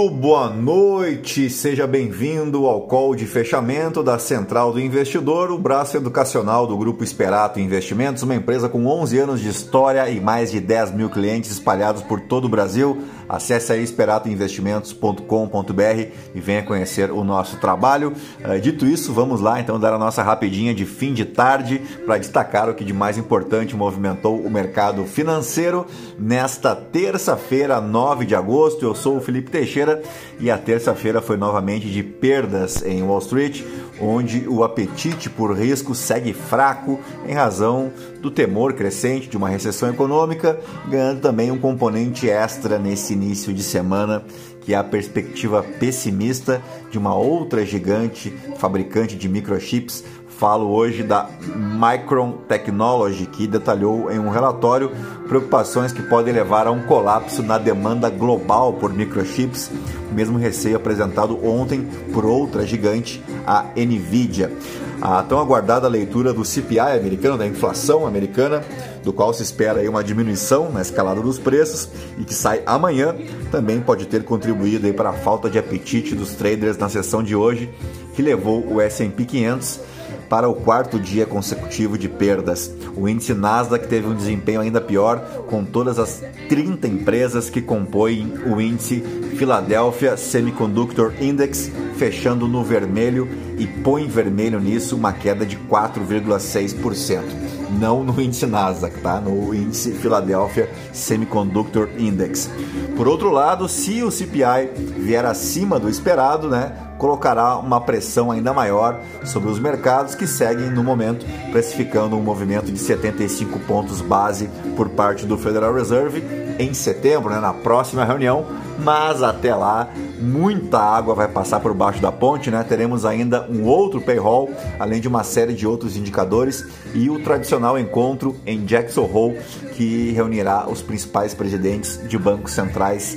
Muito boa noite, seja bem-vindo ao call de fechamento da Central do Investidor, o braço educacional do Grupo Esperato Investimentos, uma empresa com 11 anos de história e mais de 10 mil clientes espalhados por todo o Brasil. Acesse aí esperatoinvestimentos.com.br e venha conhecer o nosso trabalho. Eh, dito isso, vamos lá então dar a nossa rapidinha de fim de tarde para destacar o que de mais importante movimentou o mercado financeiro nesta terça-feira, 9 de agosto. Eu sou o Felipe Teixeira e a terça-feira foi novamente de perdas em Wall Street, onde o apetite por risco segue fraco em razão do temor crescente de uma recessão econômica, ganhando também um componente extra nesse início de semana, que é a perspectiva pessimista de uma outra gigante fabricante de microchips. Falo hoje da Micron Technology, que detalhou em um relatório preocupações que podem levar a um colapso na demanda global por microchips, mesmo receio apresentado ontem por outra gigante, a Nvidia. A tão aguardada leitura do CPI americano, da inflação americana, do qual se espera uma diminuição na escalada dos preços e que sai amanhã, também pode ter contribuído para a falta de apetite dos traders na sessão de hoje, que levou o S&P 500 para o quarto dia consecutivo de perdas. O índice Nasdaq teve um desempenho ainda pior, com todas as 30 empresas que compõem o índice Philadelphia Semiconductor Index fechando no vermelho e põe vermelho nisso uma queda de 4,6%. Não no índice Nasdaq, tá? No índice Philadelphia Semiconductor Index. Por outro lado, se o CPI vier acima do esperado, né, colocará uma pressão ainda maior sobre os mercados que seguem no momento precificando um movimento de 75 pontos base por parte do Federal Reserve em setembro, né, na próxima reunião, mas até lá muita água vai passar por baixo da ponte, né? Teremos ainda um outro payroll, além de uma série de outros indicadores e o tradicional encontro em Jackson Hole que reunirá os principais presidentes de bancos centrais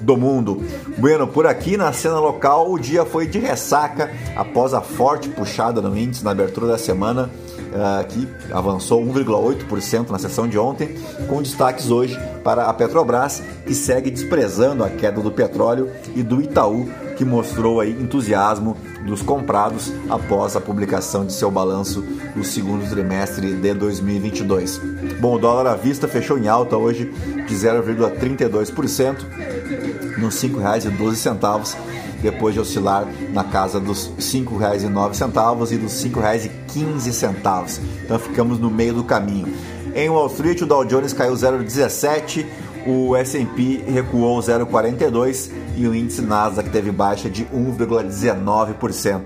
do mundo. Bueno, por aqui na cena local o dia foi de ressaca após a forte puxada no índice na abertura da semana uh, que avançou 1,8% na sessão de ontem, com destaques hoje para a Petrobras, que segue desprezando a queda do petróleo, e do Itaú, que mostrou aí entusiasmo dos comprados após a publicação de seu balanço do segundo trimestre de 2022. Bom, o dólar à vista fechou em alta hoje de 0,32%, nos R$ 5,12 depois de oscilar na casa dos R$ 5,09 e dos R$ 5,15. Então ficamos no meio do caminho. Em Wall Street, o Dow Jones caiu 0,17, o S&P recuou 0,42 e o índice Nasdaq teve baixa de 1,19%.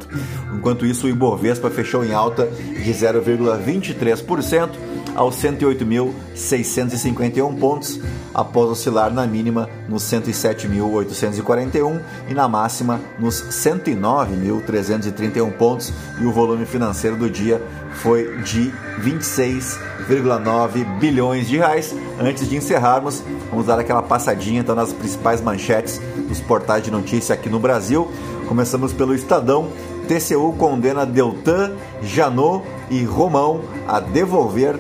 Enquanto isso, o Ibovespa fechou em alta de 0,23% aos 108.651 pontos, após oscilar na mínima nos 107.841 e na máxima nos 109.331 pontos, e o volume financeiro do dia foi de 26,9 bilhões de reais. Antes de encerrarmos, vamos dar aquela passadinha então nas principais manchetes dos portais de notícia aqui no Brasil. Começamos pelo Estadão. TCU condena Deltan, Janot e Romão a devolver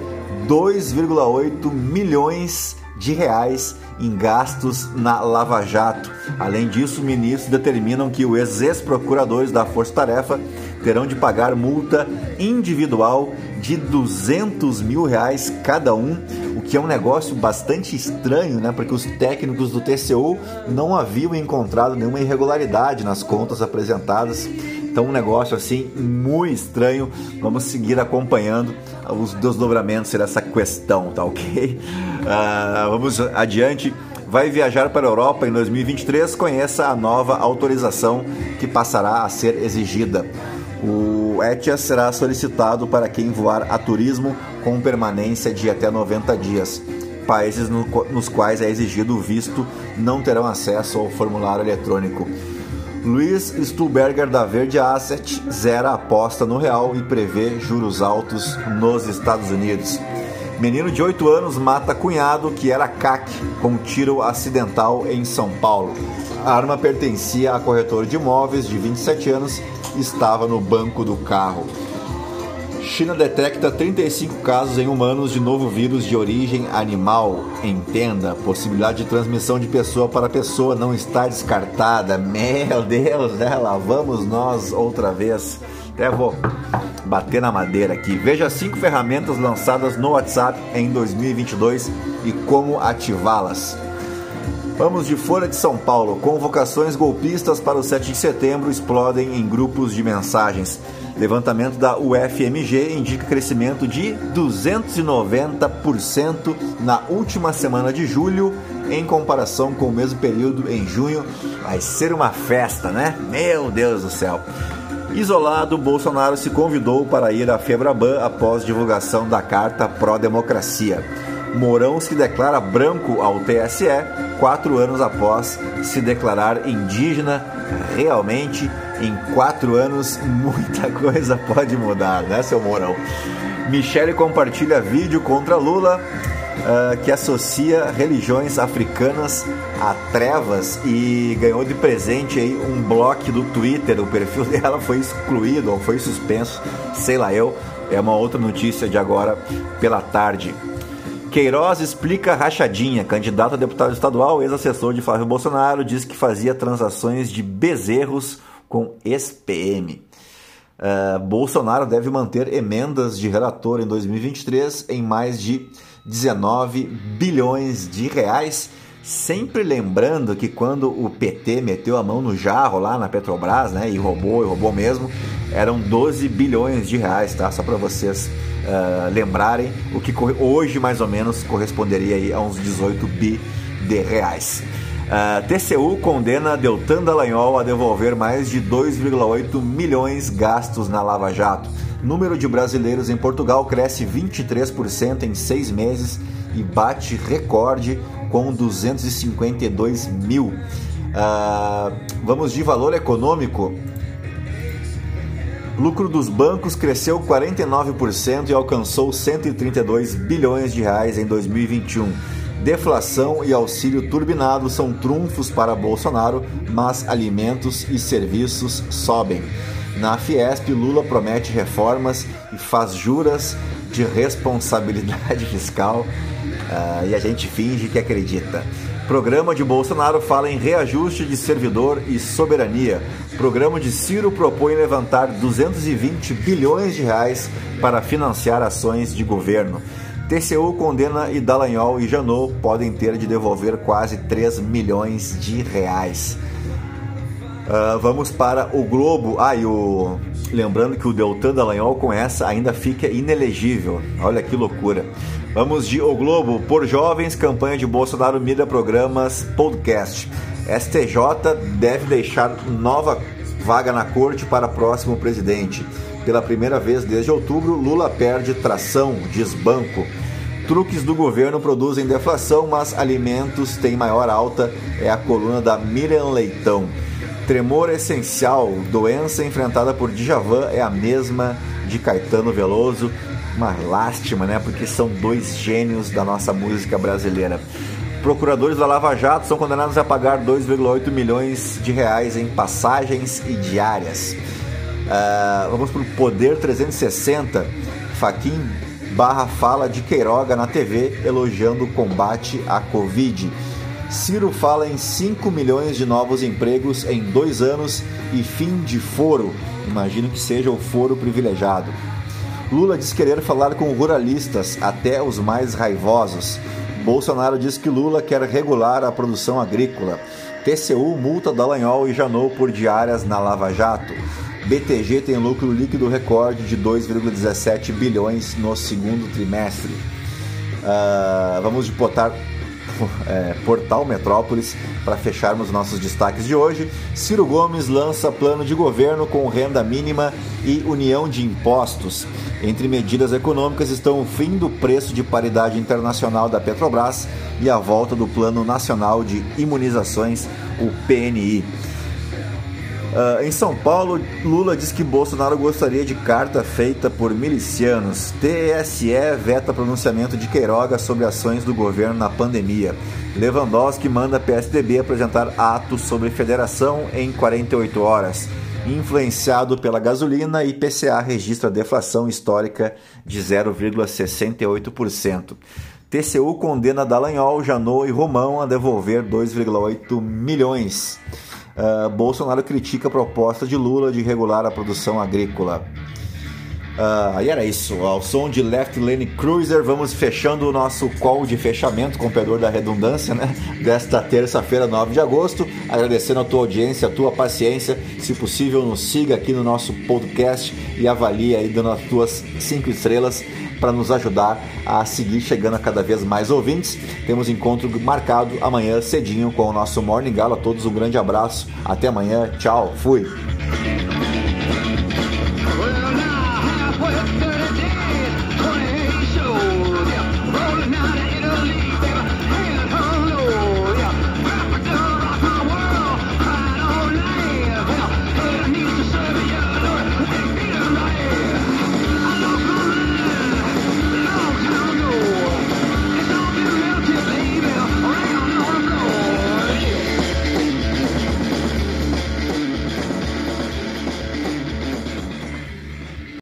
2,8 milhões de reais em gastos na Lava Jato. Além disso, ministros determinam que os ex-procuradores da Força Tarefa terão de pagar multa individual de 200 mil reais cada um, o que é um negócio bastante estranho, né? Porque os técnicos do TCU não haviam encontrado nenhuma irregularidade nas contas apresentadas. Então, um negócio assim muito estranho. Vamos seguir acompanhando os desdobramentos dessa questão, tá ok? Uh, vamos adiante. Vai viajar para a Europa em 2023? Conheça a nova autorização que passará a ser exigida. O ETIAS será solicitado para quem voar a turismo com permanência de até 90 dias. Países no, nos quais é exigido o visto não terão acesso ao formulário eletrônico. Luiz Stuberger da Verde Asset zera aposta no real e prevê juros altos nos Estados Unidos. Menino de 8 anos mata cunhado que era CAC com tiro acidental em São Paulo. A arma pertencia a corretor de imóveis de 27 anos e estava no banco do carro. China detecta 35 casos em humanos de novo vírus de origem animal. Entenda, possibilidade de transmissão de pessoa para pessoa não está descartada. Meu Deus, né? Lá vamos nós outra vez. Até vou bater na madeira aqui. Veja cinco ferramentas lançadas no WhatsApp em 2022 e como ativá-las. Vamos de Folha de São Paulo. Convocações golpistas para o 7 de setembro explodem em grupos de mensagens. Levantamento da UFMG indica crescimento de 290% na última semana de julho em comparação com o mesmo período em junho. Vai ser uma festa, né? Meu Deus do céu. Isolado, Bolsonaro se convidou para ir à Febraban após divulgação da carta pró-democracia. Mourão se declara branco ao TSE quatro anos após se declarar indígena. Realmente, em quatro anos, muita coisa pode mudar, né, seu Mourão? Michele compartilha vídeo contra Lula. Uh, que associa religiões africanas a trevas e ganhou de presente aí um bloco do Twitter. O perfil dela foi excluído ou foi suspenso, sei lá eu. É uma outra notícia de agora pela tarde. Queiroz explica rachadinha. Candidato a deputado estadual, ex-assessor de Flávio Bolsonaro, diz que fazia transações de bezerros com ex-PM. Uh, ah, Bolsonaro deve manter emendas de relator em 2023 em mais de 19 bilhões de reais. Sempre lembrando que quando o PT meteu a mão no jarro lá na Petrobras, né, e roubou, e roubou mesmo, eram 12 bilhões de reais, tá? Só para vocês uh, lembrarem, o que hoje mais ou menos corresponderia a uns 18 bi de reais. Uh, ah, TCU condena Deltan Dallagnol a devolver mais de 2,8 milhões gastos na Lava Jato. Número de brasileiros em Portugal cresce 23% em seis meses e bate recorde com 252 mil. Uh, vamos de valor econômico. Lucro dos bancos cresceu 49% e alcançou 132 bilhões de reais em 2021. Deflação e auxílio turbinado são trunfos para Bolsonaro, mas alimentos e serviços sobem. Na Fiesp, Lula promete reformas e faz juras de responsabilidade fiscal uh, e a gente finge que acredita. Programa de Bolsonaro fala em reajuste de servidor e soberania. Programa de Ciro propõe levantar 220 bilhões de reais para financiar ações de governo. TCU condena e Dallagnol e Janot podem ter de devolver quase 3 milhões de reais. Uh, vamos para o Globo. Ah, e o... lembrando que o Deltan Dallagnol com essa ainda fica inelegível. Olha que loucura. Vamos de O Globo. Por jovens, campanha de Bolsonaro mira programas podcast. STJ deve deixar nova vaga na corte para próximo presidente. Pela primeira vez desde outubro, Lula perde tração, diz banco. Truques do governo produzem deflação, mas alimentos têm maior alta, é a coluna da Miriam Leitão. Tremor essencial, doença enfrentada por Djavan é a mesma de Caetano Veloso. Uma lástima, né? Porque são dois gênios da nossa música brasileira. Procuradores da Lava Jato são condenados a pagar 2,8 milhões de reais em passagens e diárias. Uh, vamos para o Poder 360. Faquim barra fala de Queiroga na TV elogiando o combate à Covid. Ciro fala em 5 milhões de novos empregos em dois anos e fim de foro. Imagino que seja o foro privilegiado. Lula diz querer falar com ruralistas, até os mais raivosos. Bolsonaro diz que Lula quer regular a produção agrícola. TCU multa Dallagnol e Janot por diárias na Lava Jato. BTG tem lucro líquido recorde de 2,17 bilhões no segundo trimestre. Uh, vamos de botar é, Portal Metrópolis para fecharmos nossos destaques de hoje. Ciro Gomes lança plano de governo com renda mínima e união de impostos. Entre medidas econômicas estão o fim do preço de paridade internacional da Petrobras e a volta do Plano Nacional de Imunizações, o PNI. Uh, em São Paulo, Lula diz que Bolsonaro gostaria de carta feita por milicianos. TSE veta pronunciamento de Queiroga sobre ações do governo na pandemia. Lewandowski manda PSDB apresentar atos sobre federação em 48 horas. Influenciado pela gasolina, IPCA registra deflação histórica de 0,68%. TCU condena Dallagnol, Janot e Romão a devolver 2,8 milhões. Uh, Bolsonaro critica a proposta de Lula de regular a produção agrícola. Uh, e era isso, ao som de Left Lane Cruiser, vamos fechando o nosso call de fechamento, com da redundância, né? Desta terça-feira, 9 de agosto. Agradecendo a tua audiência, a tua paciência. Se possível, nos siga aqui no nosso podcast e avalie aí dando as tuas cinco estrelas para nos ajudar a seguir chegando a cada vez mais ouvintes. Temos encontro marcado amanhã cedinho com o nosso Morning Gala. A todos um grande abraço. Até amanhã. Tchau. Fui.